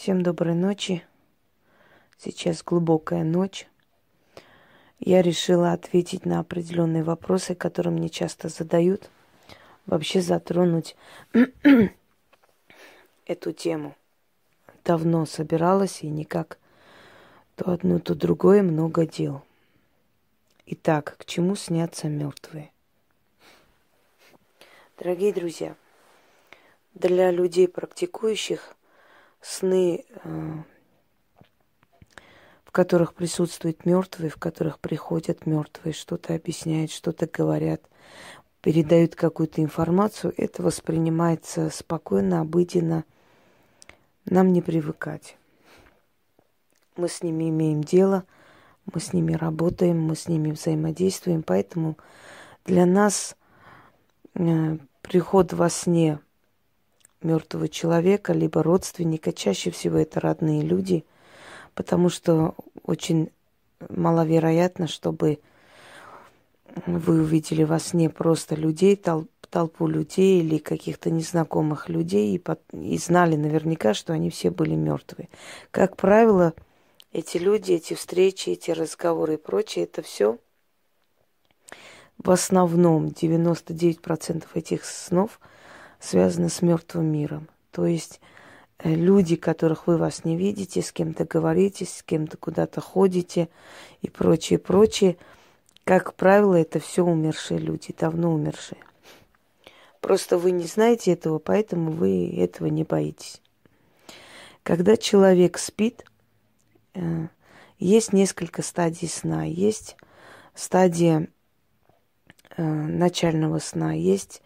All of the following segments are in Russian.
Всем доброй ночи. Сейчас глубокая ночь. Я решила ответить на определенные вопросы, которые мне часто задают. Вообще затронуть эту тему. Давно собиралась и никак то одно, то другое много дел. Итак, к чему снятся мертвые? Дорогие друзья, для людей практикующих сны, э, в которых присутствуют мертвые, в которых приходят мертвые, что-то объясняют, что-то говорят, передают какую-то информацию, это воспринимается спокойно, обыденно. Нам не привыкать. Мы с ними имеем дело, мы с ними работаем, мы с ними взаимодействуем, поэтому для нас э, приход во сне мертвого человека, либо родственника. Чаще всего это родные люди, потому что очень маловероятно, чтобы вы увидели во сне просто людей, толп, толпу людей или каких-то незнакомых людей и, под, и знали наверняка, что они все были мертвые. Как правило, эти люди, эти встречи, эти разговоры и прочее, это все в основном 99% этих снов – связано с мертвым миром. То есть э, люди, которых вы вас не видите, с кем-то говорите, с кем-то куда-то ходите и прочее, прочее, как правило, это все умершие люди, давно умершие. Просто вы не знаете этого, поэтому вы этого не боитесь. Когда человек спит, э, есть несколько стадий сна. Есть стадия э, начального сна, есть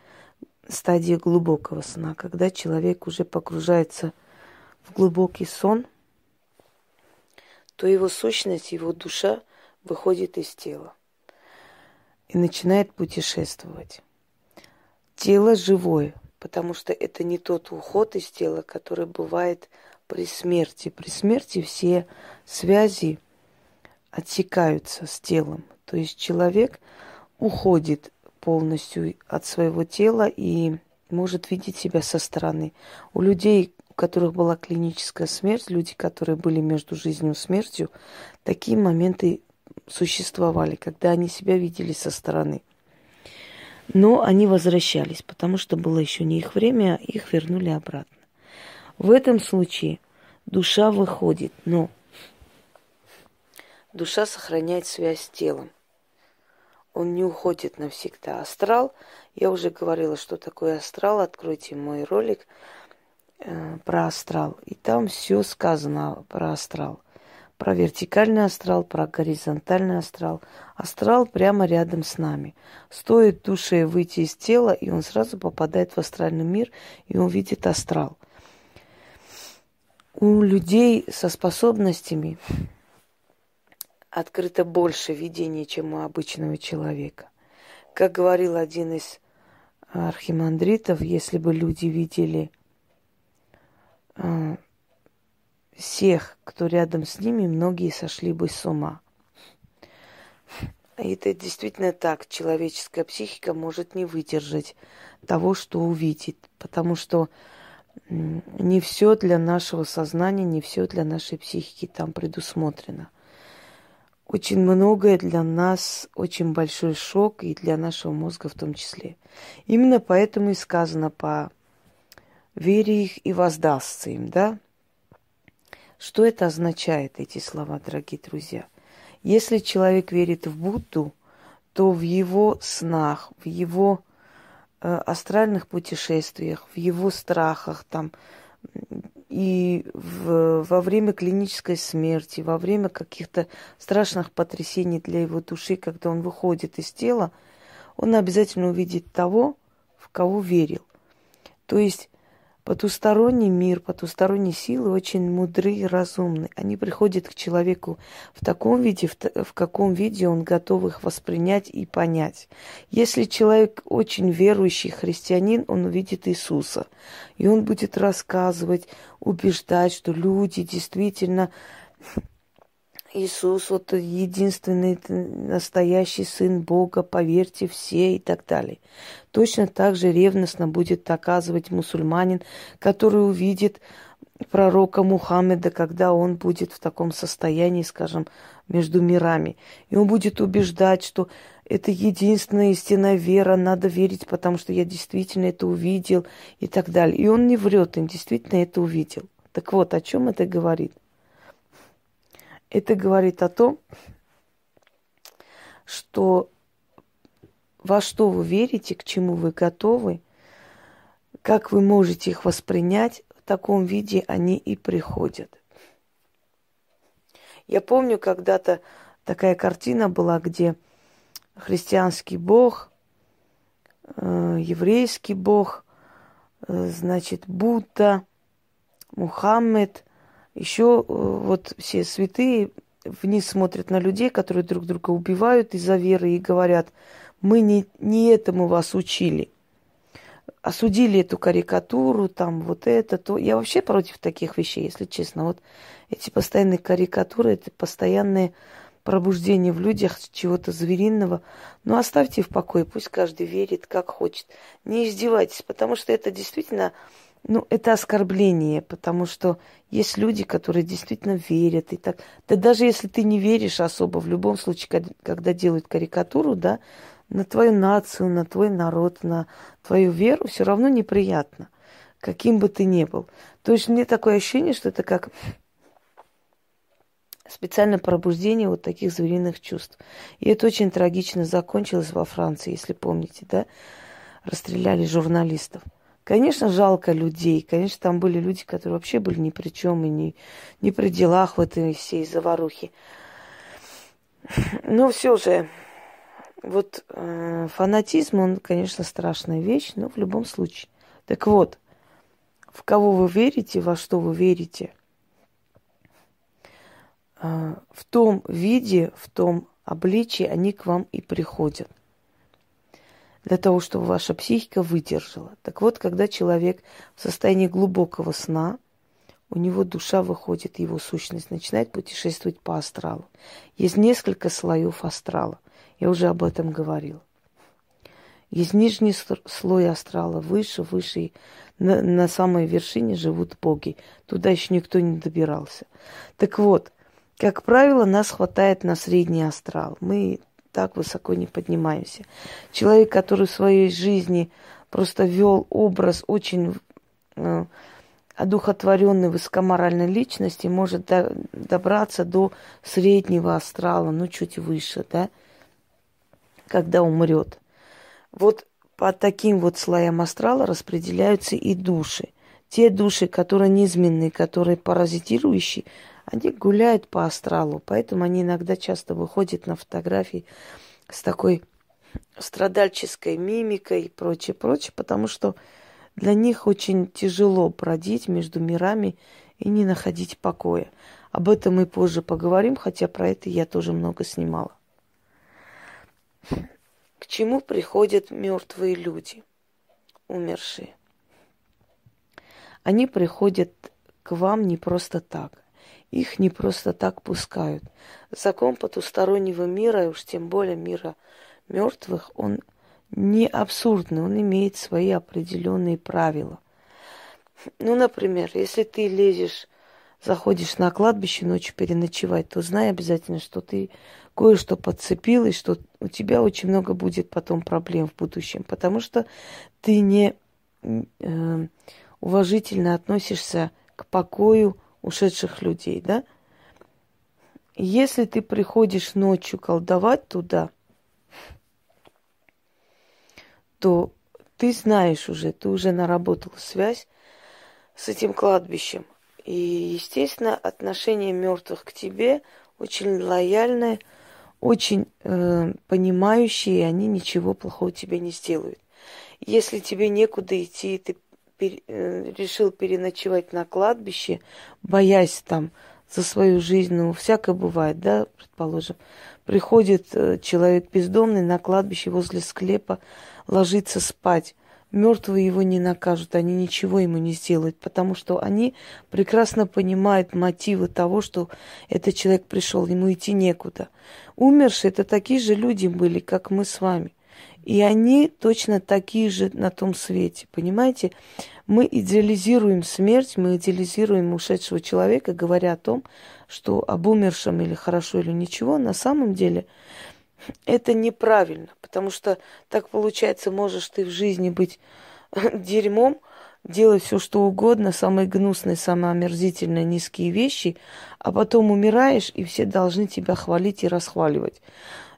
стадия глубокого сна, когда человек уже погружается в глубокий сон, то его сущность, его душа выходит из тела и начинает путешествовать. Тело живое, потому что это не тот уход из тела, который бывает при смерти. При смерти все связи отсекаются с телом. То есть человек уходит полностью от своего тела и может видеть себя со стороны. У людей, у которых была клиническая смерть, люди, которые были между жизнью и смертью, такие моменты существовали, когда они себя видели со стороны. Но они возвращались, потому что было еще не их время, их вернули обратно. В этом случае душа выходит, но душа сохраняет связь с телом он не уходит навсегда. Астрал, я уже говорила, что такое астрал, откройте мой ролик э, про астрал. И там все сказано про астрал. Про вертикальный астрал, про горизонтальный астрал. Астрал прямо рядом с нами. Стоит душе выйти из тела, и он сразу попадает в астральный мир, и он видит астрал. У людей со способностями открыто больше видений, чем у обычного человека. Как говорил один из архимандритов, если бы люди видели э, всех, кто рядом с ними, многие сошли бы с ума. И это действительно так. Человеческая психика может не выдержать того, что увидит, потому что не все для нашего сознания, не все для нашей психики там предусмотрено очень многое для нас, очень большой шок и для нашего мозга в том числе. Именно поэтому и сказано по вере их и воздастся им, да? Что это означает, эти слова, дорогие друзья? Если человек верит в Будду, то в его снах, в его э, астральных путешествиях, в его страхах, там, и в, во время клинической смерти, во время каких-то страшных потрясений для его души, когда он выходит из тела, он обязательно увидит того, в кого верил. То есть Потусторонний мир, потусторонние силы очень мудры и разумны. Они приходят к человеку в таком виде, в, в каком виде он готов их воспринять и понять. Если человек очень верующий христианин, он увидит Иисуса. И он будет рассказывать, убеждать, что люди действительно Иисус вот единственный настоящий Сын Бога, поверьте все и так далее. Точно так же ревностно будет доказывать мусульманин, который увидит пророка Мухаммеда, когда он будет в таком состоянии, скажем, между мирами. И он будет убеждать, что это единственная истинная вера, надо верить, потому что я действительно это увидел и так далее. И он не врет, он действительно это увидел. Так вот, о чем это говорит? Это говорит о том, что во что вы верите, к чему вы готовы, как вы можете их воспринять, в таком виде они и приходят. Я помню, когда-то такая картина была, где христианский бог, э, еврейский бог, э, значит, Будда, Мухаммед, еще э, вот все святые вниз смотрят на людей, которые друг друга убивают из-за веры и говорят, мы не, не этому вас учили. Осудили эту карикатуру, там вот это, то. Я вообще против таких вещей, если честно. Вот эти постоянные карикатуры, это постоянные пробуждение в людях чего-то звериного. Но оставьте в покое, пусть каждый верит, как хочет. Не издевайтесь, потому что это действительно, ну, это оскорбление, потому что есть люди, которые действительно верят и так. Да даже если ты не веришь особо, в любом случае, когда делают карикатуру, да, на твою нацию, на твой народ, на твою веру, все равно неприятно, каким бы ты ни был. То есть мне такое ощущение, что это как специально пробуждение вот таких звериных чувств. И это очень трагично закончилось во Франции, если помните, да? Расстреляли журналистов. Конечно, жалко людей. Конечно, там были люди, которые вообще были ни при чем и ни, ни при делах в этой всей заварухе. Но все же, вот э, фанатизм, он, конечно, страшная вещь, но в любом случае. Так вот, в кого вы верите, во что вы верите – а, в том виде, в том обличии они к вам и приходят. Для того, чтобы ваша психика выдержала. Так вот, когда человек в состоянии глубокого сна, у него душа выходит, его сущность начинает путешествовать по астралу. Есть несколько слоев астрала. Я уже об этом говорила. Есть нижний слой астрала, выше, выше. На, на самой вершине живут боги. Туда еще никто не добирался. Так вот, как правило, нас хватает на средний астрал. Мы так высоко не поднимаемся. Человек, который в своей жизни просто вел образ очень э, одухотворенной высокоморальной личности, может до, добраться до среднего астрала, ну чуть выше, да, когда умрет. Вот по таким вот слоям астрала распределяются и души. Те души, которые низменные, которые паразитирующие, они гуляют по астралу, поэтому они иногда часто выходят на фотографии с такой страдальческой мимикой и прочее, прочее, потому что для них очень тяжело бродить между мирами и не находить покоя. Об этом мы позже поговорим, хотя про это я тоже много снимала. К чему приходят мертвые люди, умершие? Они приходят к вам не просто так. Их не просто так пускают. Закон потустороннего мира, и уж тем более мира мертвых, он не абсурдный, он имеет свои определенные правила. Ну, например, если ты лезешь, заходишь на кладбище ночью переночевать, то знай обязательно, что ты кое-что подцепил, и что у тебя очень много будет потом проблем в будущем, потому что ты не э, уважительно относишься к покою ушедших людей, да? Если ты приходишь ночью колдовать туда, то ты знаешь уже, ты уже наработал связь с этим кладбищем. И, естественно, отношение мертвых к тебе очень лояльное, очень э, понимающие, и они ничего плохого тебе не сделают. Если тебе некуда идти, ты пер, э, решил переночевать на кладбище, боясь там за свою жизнь, ну, всякое бывает, да, предположим. Приходит э, человек бездомный на кладбище возле склепа, ложится спать. Мертвые его не накажут, они ничего ему не сделают, потому что они прекрасно понимают мотивы того, что этот человек пришел, ему идти некуда. Умершие это такие же люди были, как мы с вами. И они точно такие же на том свете, понимаете? Мы идеализируем смерть, мы идеализируем ушедшего человека, говоря о том, что об умершем или хорошо, или ничего. На самом деле это неправильно, потому что так получается, можешь ты в жизни быть дерьмом, делать все, что угодно, самые гнусные, самые омерзительные, низкие вещи, а потом умираешь, и все должны тебя хвалить и расхваливать.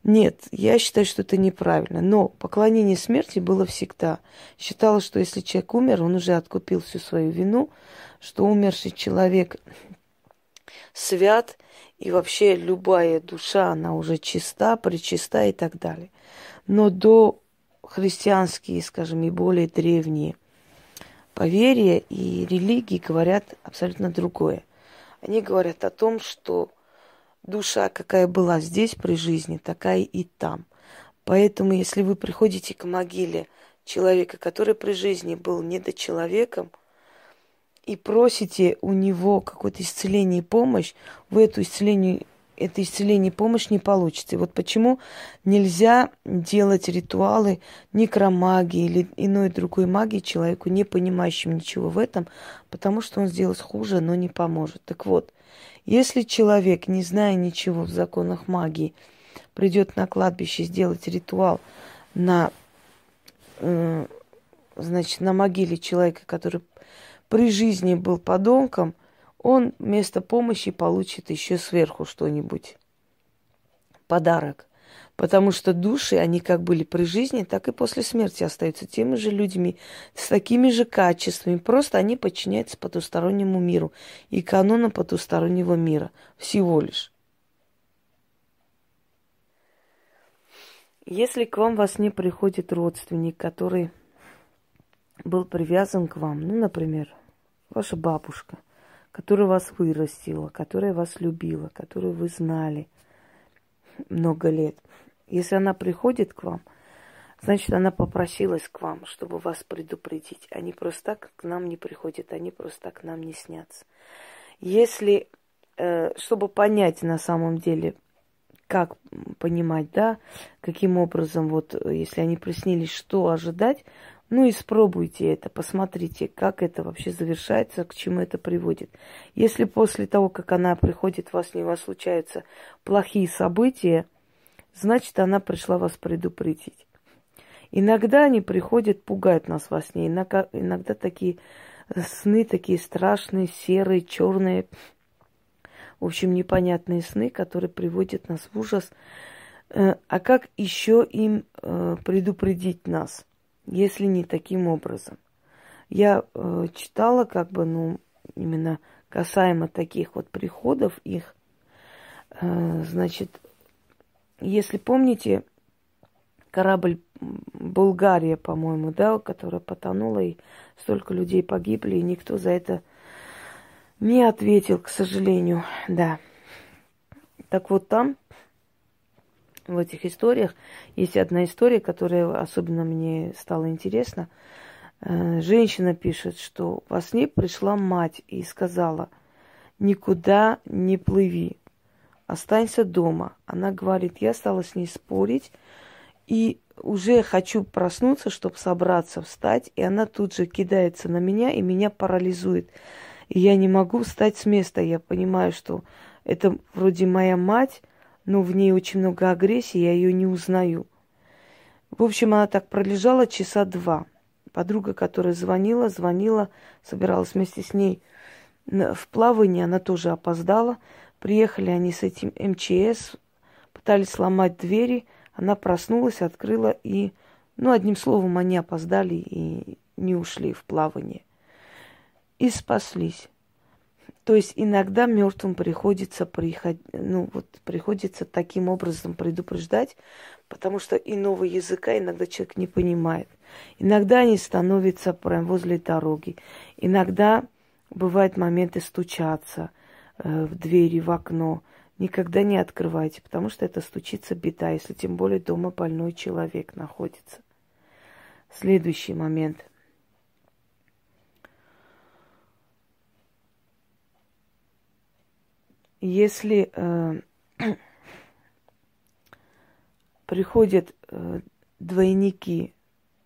Нет, я считаю, что это неправильно. Но поклонение смерти было всегда. Считалось, что если человек умер, он уже откупил всю свою вину, что умерший человек свят, и вообще любая душа, она уже чиста, причиста и так далее. Но до христианские, скажем, и более древние поверья и религии говорят абсолютно другое. Они говорят о том, что душа, какая была здесь при жизни, такая и там. Поэтому, если вы приходите к могиле человека, который при жизни был недочеловеком, и просите у него какое-то исцеление и помощь, вы эту исцеление, это исцеление помощь не получите. И вот почему нельзя делать ритуалы некромагии или иной другой магии человеку, не понимающему ничего в этом, потому что он сделает хуже, но не поможет. Так вот, если человек, не зная ничего в законах магии, придет на кладбище сделать ритуал на, э, значит, на могиле человека, который при жизни был подонком, он вместо помощи получит еще сверху что-нибудь. Подарок. Потому что души, они как были при жизни, так и после смерти остаются теми же людьми, с такими же качествами. Просто они подчиняются потустороннему миру и канонам потустороннего мира. Всего лишь. Если к вам во сне приходит родственник, который был привязан к вам, ну, например, ваша бабушка, которая вас вырастила, которая вас любила, которую вы знали много лет – если она приходит к вам, значит, она попросилась к вам, чтобы вас предупредить. Они просто так к нам не приходят, они просто так к нам не снятся. Если, э, чтобы понять на самом деле, как понимать, да, каким образом, вот, если они приснились, что ожидать, ну, испробуйте это, посмотрите, как это вообще завершается, к чему это приводит. Если после того, как она приходит, у вас не вас случаются плохие события, значит, она пришла вас предупредить. Иногда они приходят, пугают нас во сне. Иногда, иногда такие сны, такие страшные, серые, черные, в общем, непонятные сны, которые приводят нас в ужас. Э, а как еще им э, предупредить нас, если не таким образом? Я э, читала, как бы, ну, именно касаемо таких вот приходов их, значит, если помните, корабль Булгария, по-моему, да, которая потонула, и столько людей погибли, и никто за это не ответил, к сожалению, да. Так вот там, в этих историях, есть одна история, которая особенно мне стала интересна. Э, женщина пишет, что во сне пришла мать и сказала, никуда не плыви, останься дома. Она говорит, я стала с ней спорить, и уже хочу проснуться, чтобы собраться, встать, и она тут же кидается на меня, и меня парализует. И я не могу встать с места. Я понимаю, что это вроде моя мать, но в ней очень много агрессии, я ее не узнаю. В общем, она так пролежала часа два. Подруга, которая звонила, звонила, собиралась вместе с ней в плавание, она тоже опоздала. Приехали они с этим МЧС, пытались сломать двери. Она проснулась, открыла и, ну, одним словом, они опоздали и не ушли в плавание. И спаслись. То есть иногда мертвым приходится приход... ну, вот, приходится таким образом предупреждать, потому что иного языка иногда человек не понимает. Иногда они становятся прям возле дороги. Иногда бывают моменты стучаться – Э, в двери, в окно. Никогда не открывайте, потому что это стучится беда, если тем более дома больной человек находится. Следующий момент. Если э, приходят э, двойники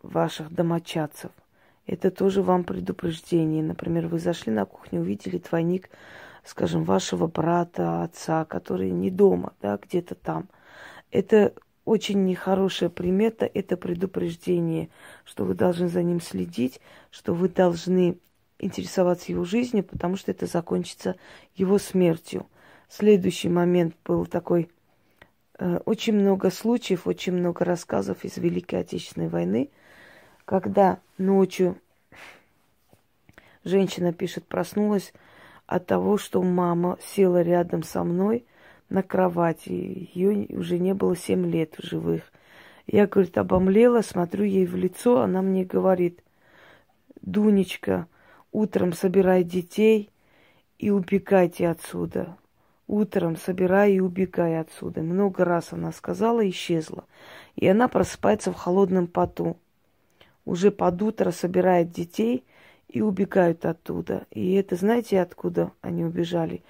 ваших домочадцев, это тоже вам предупреждение. Например, вы зашли на кухню, увидели двойник, скажем, вашего брата, отца, который не дома, да, где-то там. Это очень нехорошая примета, это предупреждение, что вы должны за ним следить, что вы должны интересоваться его жизнью, потому что это закончится его смертью. Следующий момент был такой, э, очень много случаев, очень много рассказов из Великой Отечественной войны, когда ночью женщина пишет, проснулась от того, что мама села рядом со мной на кровати. Ее уже не было семь лет в живых. Я, говорит, обомлела, смотрю ей в лицо, она мне говорит, Дунечка, утром собирай детей и убегайте отсюда. Утром собирай и убегай отсюда. Много раз она сказала, исчезла. И она просыпается в холодном поту. Уже под утро собирает детей и убегают оттуда. И это знаете, откуда они убежали?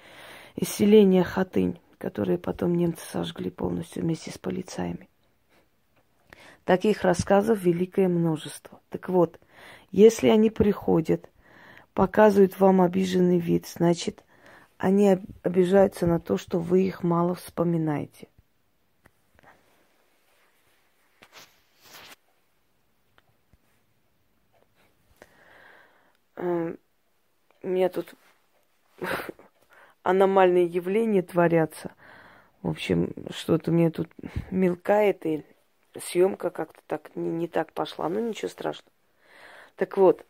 Из селения Хатынь, которое потом немцы сожгли полностью вместе с полицаями. Таких рассказов великое множество. Так вот, если они приходят показывают вам обиженный вид, значит, они обижаются на то, что вы их мало вспоминаете. Эм, у меня тут аномальные явления творятся. В общем, что-то мне тут мелкает, и съемка как-то так не, не так пошла. Ну, ничего страшного. Так вот,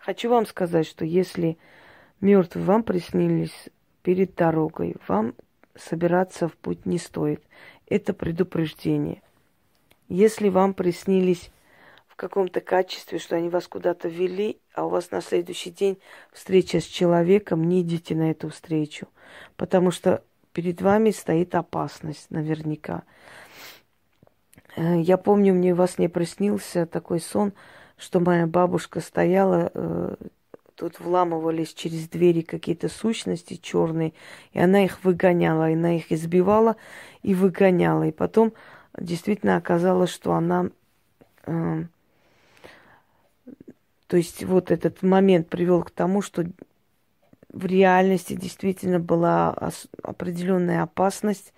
Хочу вам сказать, что если мертвые вам приснились перед дорогой, вам собираться в путь не стоит. Это предупреждение. Если вам приснились в каком-то качестве, что они вас куда-то вели, а у вас на следующий день встреча с человеком, не идите на эту встречу, потому что перед вами стоит опасность наверняка. Э, я помню, мне вас не приснился такой сон – что моя бабушка стояла, э, тут вламывались через двери какие-то сущности черные, и она их выгоняла, и она их избивала и выгоняла. И потом действительно оказалось, что она... Э, то есть вот этот момент привел к тому, что в реальности действительно была определенная опасность,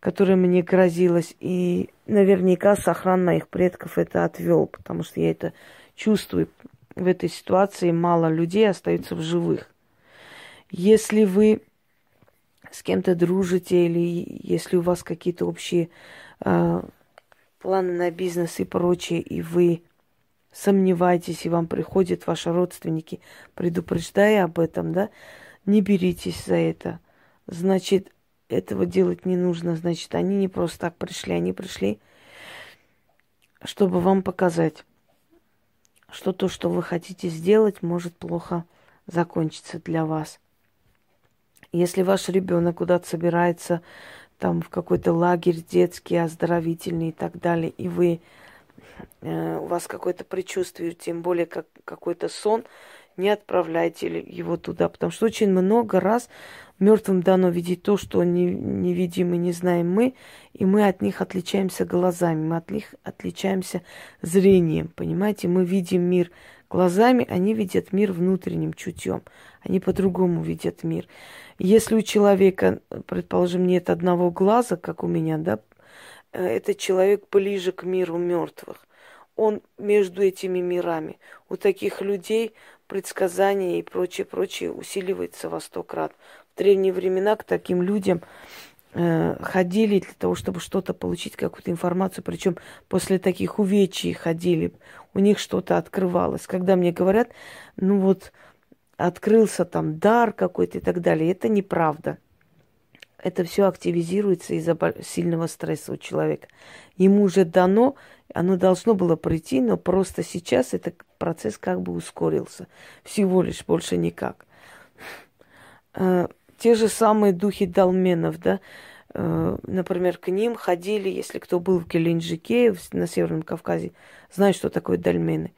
которая мне грозилась. И наверняка сохран моих предков это отвел, потому что я это чувствую. В этой ситуации мало людей остаются в живых. Если вы с кем-то дружите или если у вас какие-то общие э, планы на бизнес и прочее, и вы сомневаетесь, и вам приходят ваши родственники, предупреждая об этом, да, не беритесь за это. Значит, этого делать не нужно. Значит, они не просто так пришли, они пришли, чтобы вам показать, что то, что вы хотите сделать, может плохо закончиться для вас. Если ваш ребенок куда-то собирается, там в какой-то лагерь детский, оздоровительный и так далее, и вы э, у вас какое-то предчувствие, тем более как какой-то сон, не отправляйте его туда, потому что очень много раз мертвым дано видеть то, что не, не видим и не знаем мы, и мы от них отличаемся глазами, мы от них отличаемся зрением, понимаете? Мы видим мир глазами, они видят мир внутренним чутьем, они по-другому видят мир. Если у человека, предположим, нет одного глаза, как у меня, да, этот человек ближе к миру мертвых. Он между этими мирами. У таких людей предсказания и прочее, прочее усиливается во сто крат. Древние времена к таким людям э, ходили для того, чтобы что-то получить, какую-то информацию, причем после таких увечий ходили, у них что-то открывалось. Когда мне говорят, ну вот, открылся там дар какой-то и так далее, это неправда. Это все активизируется из-за сильного стресса у человека. Ему уже дано оно должно было прийти, но просто сейчас этот процесс как бы ускорился. Всего лишь, больше никак. Э, те же самые духи долменов, да, э, например, к ним ходили, если кто был в Геленджике, на Северном Кавказе, знает, что такое дольмены.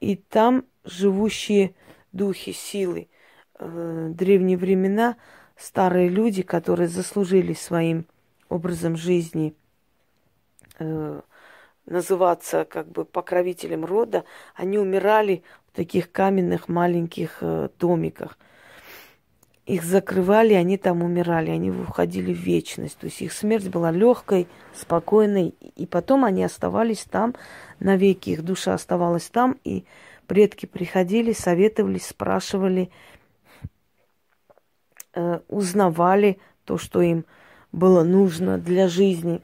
И там живущие духи, силы, э, древние времена, старые люди, которые заслужили своим образом жизни называться как бы покровителем рода, они умирали в таких каменных маленьких э, домиках. Их закрывали, они там умирали, они уходили в вечность. То есть их смерть была легкой, спокойной, и потом они оставались там навеки, их душа оставалась там, и предки приходили, советовались, спрашивали, э, узнавали то, что им было нужно для жизни.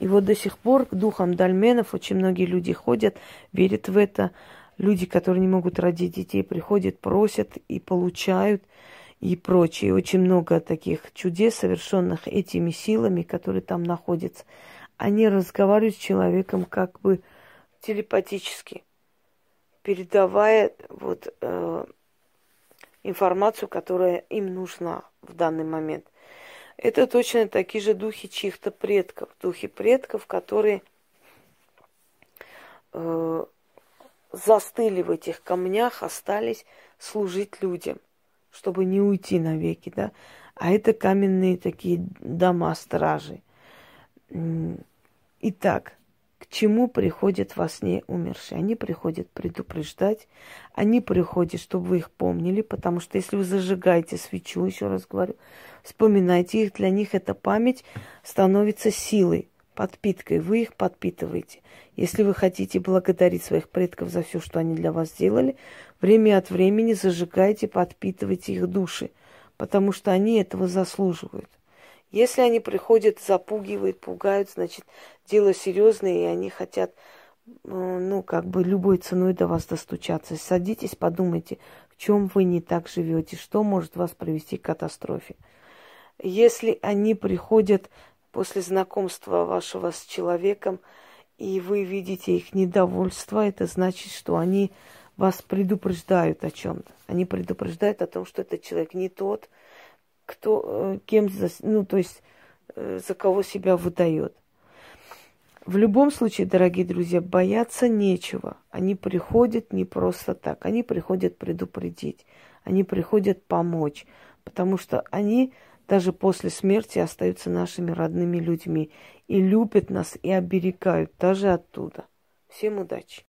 И вот до сих пор к духам дольменов очень многие люди ходят, верят в это. Люди, которые не могут родить детей, приходят, просят и получают и прочее. Очень много таких чудес, совершенных этими силами, которые там находятся. Они разговаривают с человеком как бы телепатически, передавая вот э, информацию, которая им нужна в данный момент – это точно такие же духи чьих-то предков, духи предков, которые э, застыли в этих камнях, остались служить людям, чтобы не уйти навеки, да. А это каменные такие дома стражи. Итак, к чему приходят во сне умершие? Они приходят предупреждать, они приходят, чтобы вы их помнили, потому что если вы зажигаете свечу, еще раз говорю, вспоминайте их, для них эта память становится силой, подпиткой, вы их подпитываете. Если вы хотите благодарить своих предков за все, что они для вас сделали, время от времени зажигайте, подпитывайте их души, потому что они этого заслуживают. Если они приходят, запугивают, пугают, значит, дело серьезное, и они хотят, э, ну, как бы любой ценой до вас достучаться. Садитесь, подумайте, в чем вы не так живете, что может вас привести к катастрофе. Если они приходят после знакомства вашего с человеком, и вы видите их недовольство, это значит, что они вас предупреждают о чем-то. Они предупреждают о том, что этот человек не тот, кто, э, кем, ну, то есть, э, за кого себя выдает. В любом случае, дорогие друзья, бояться нечего. Они приходят не просто так. Они приходят предупредить. Они приходят помочь. Потому что они даже после смерти остаются нашими родными людьми. И любят нас, и оберегают даже оттуда. Всем удачи!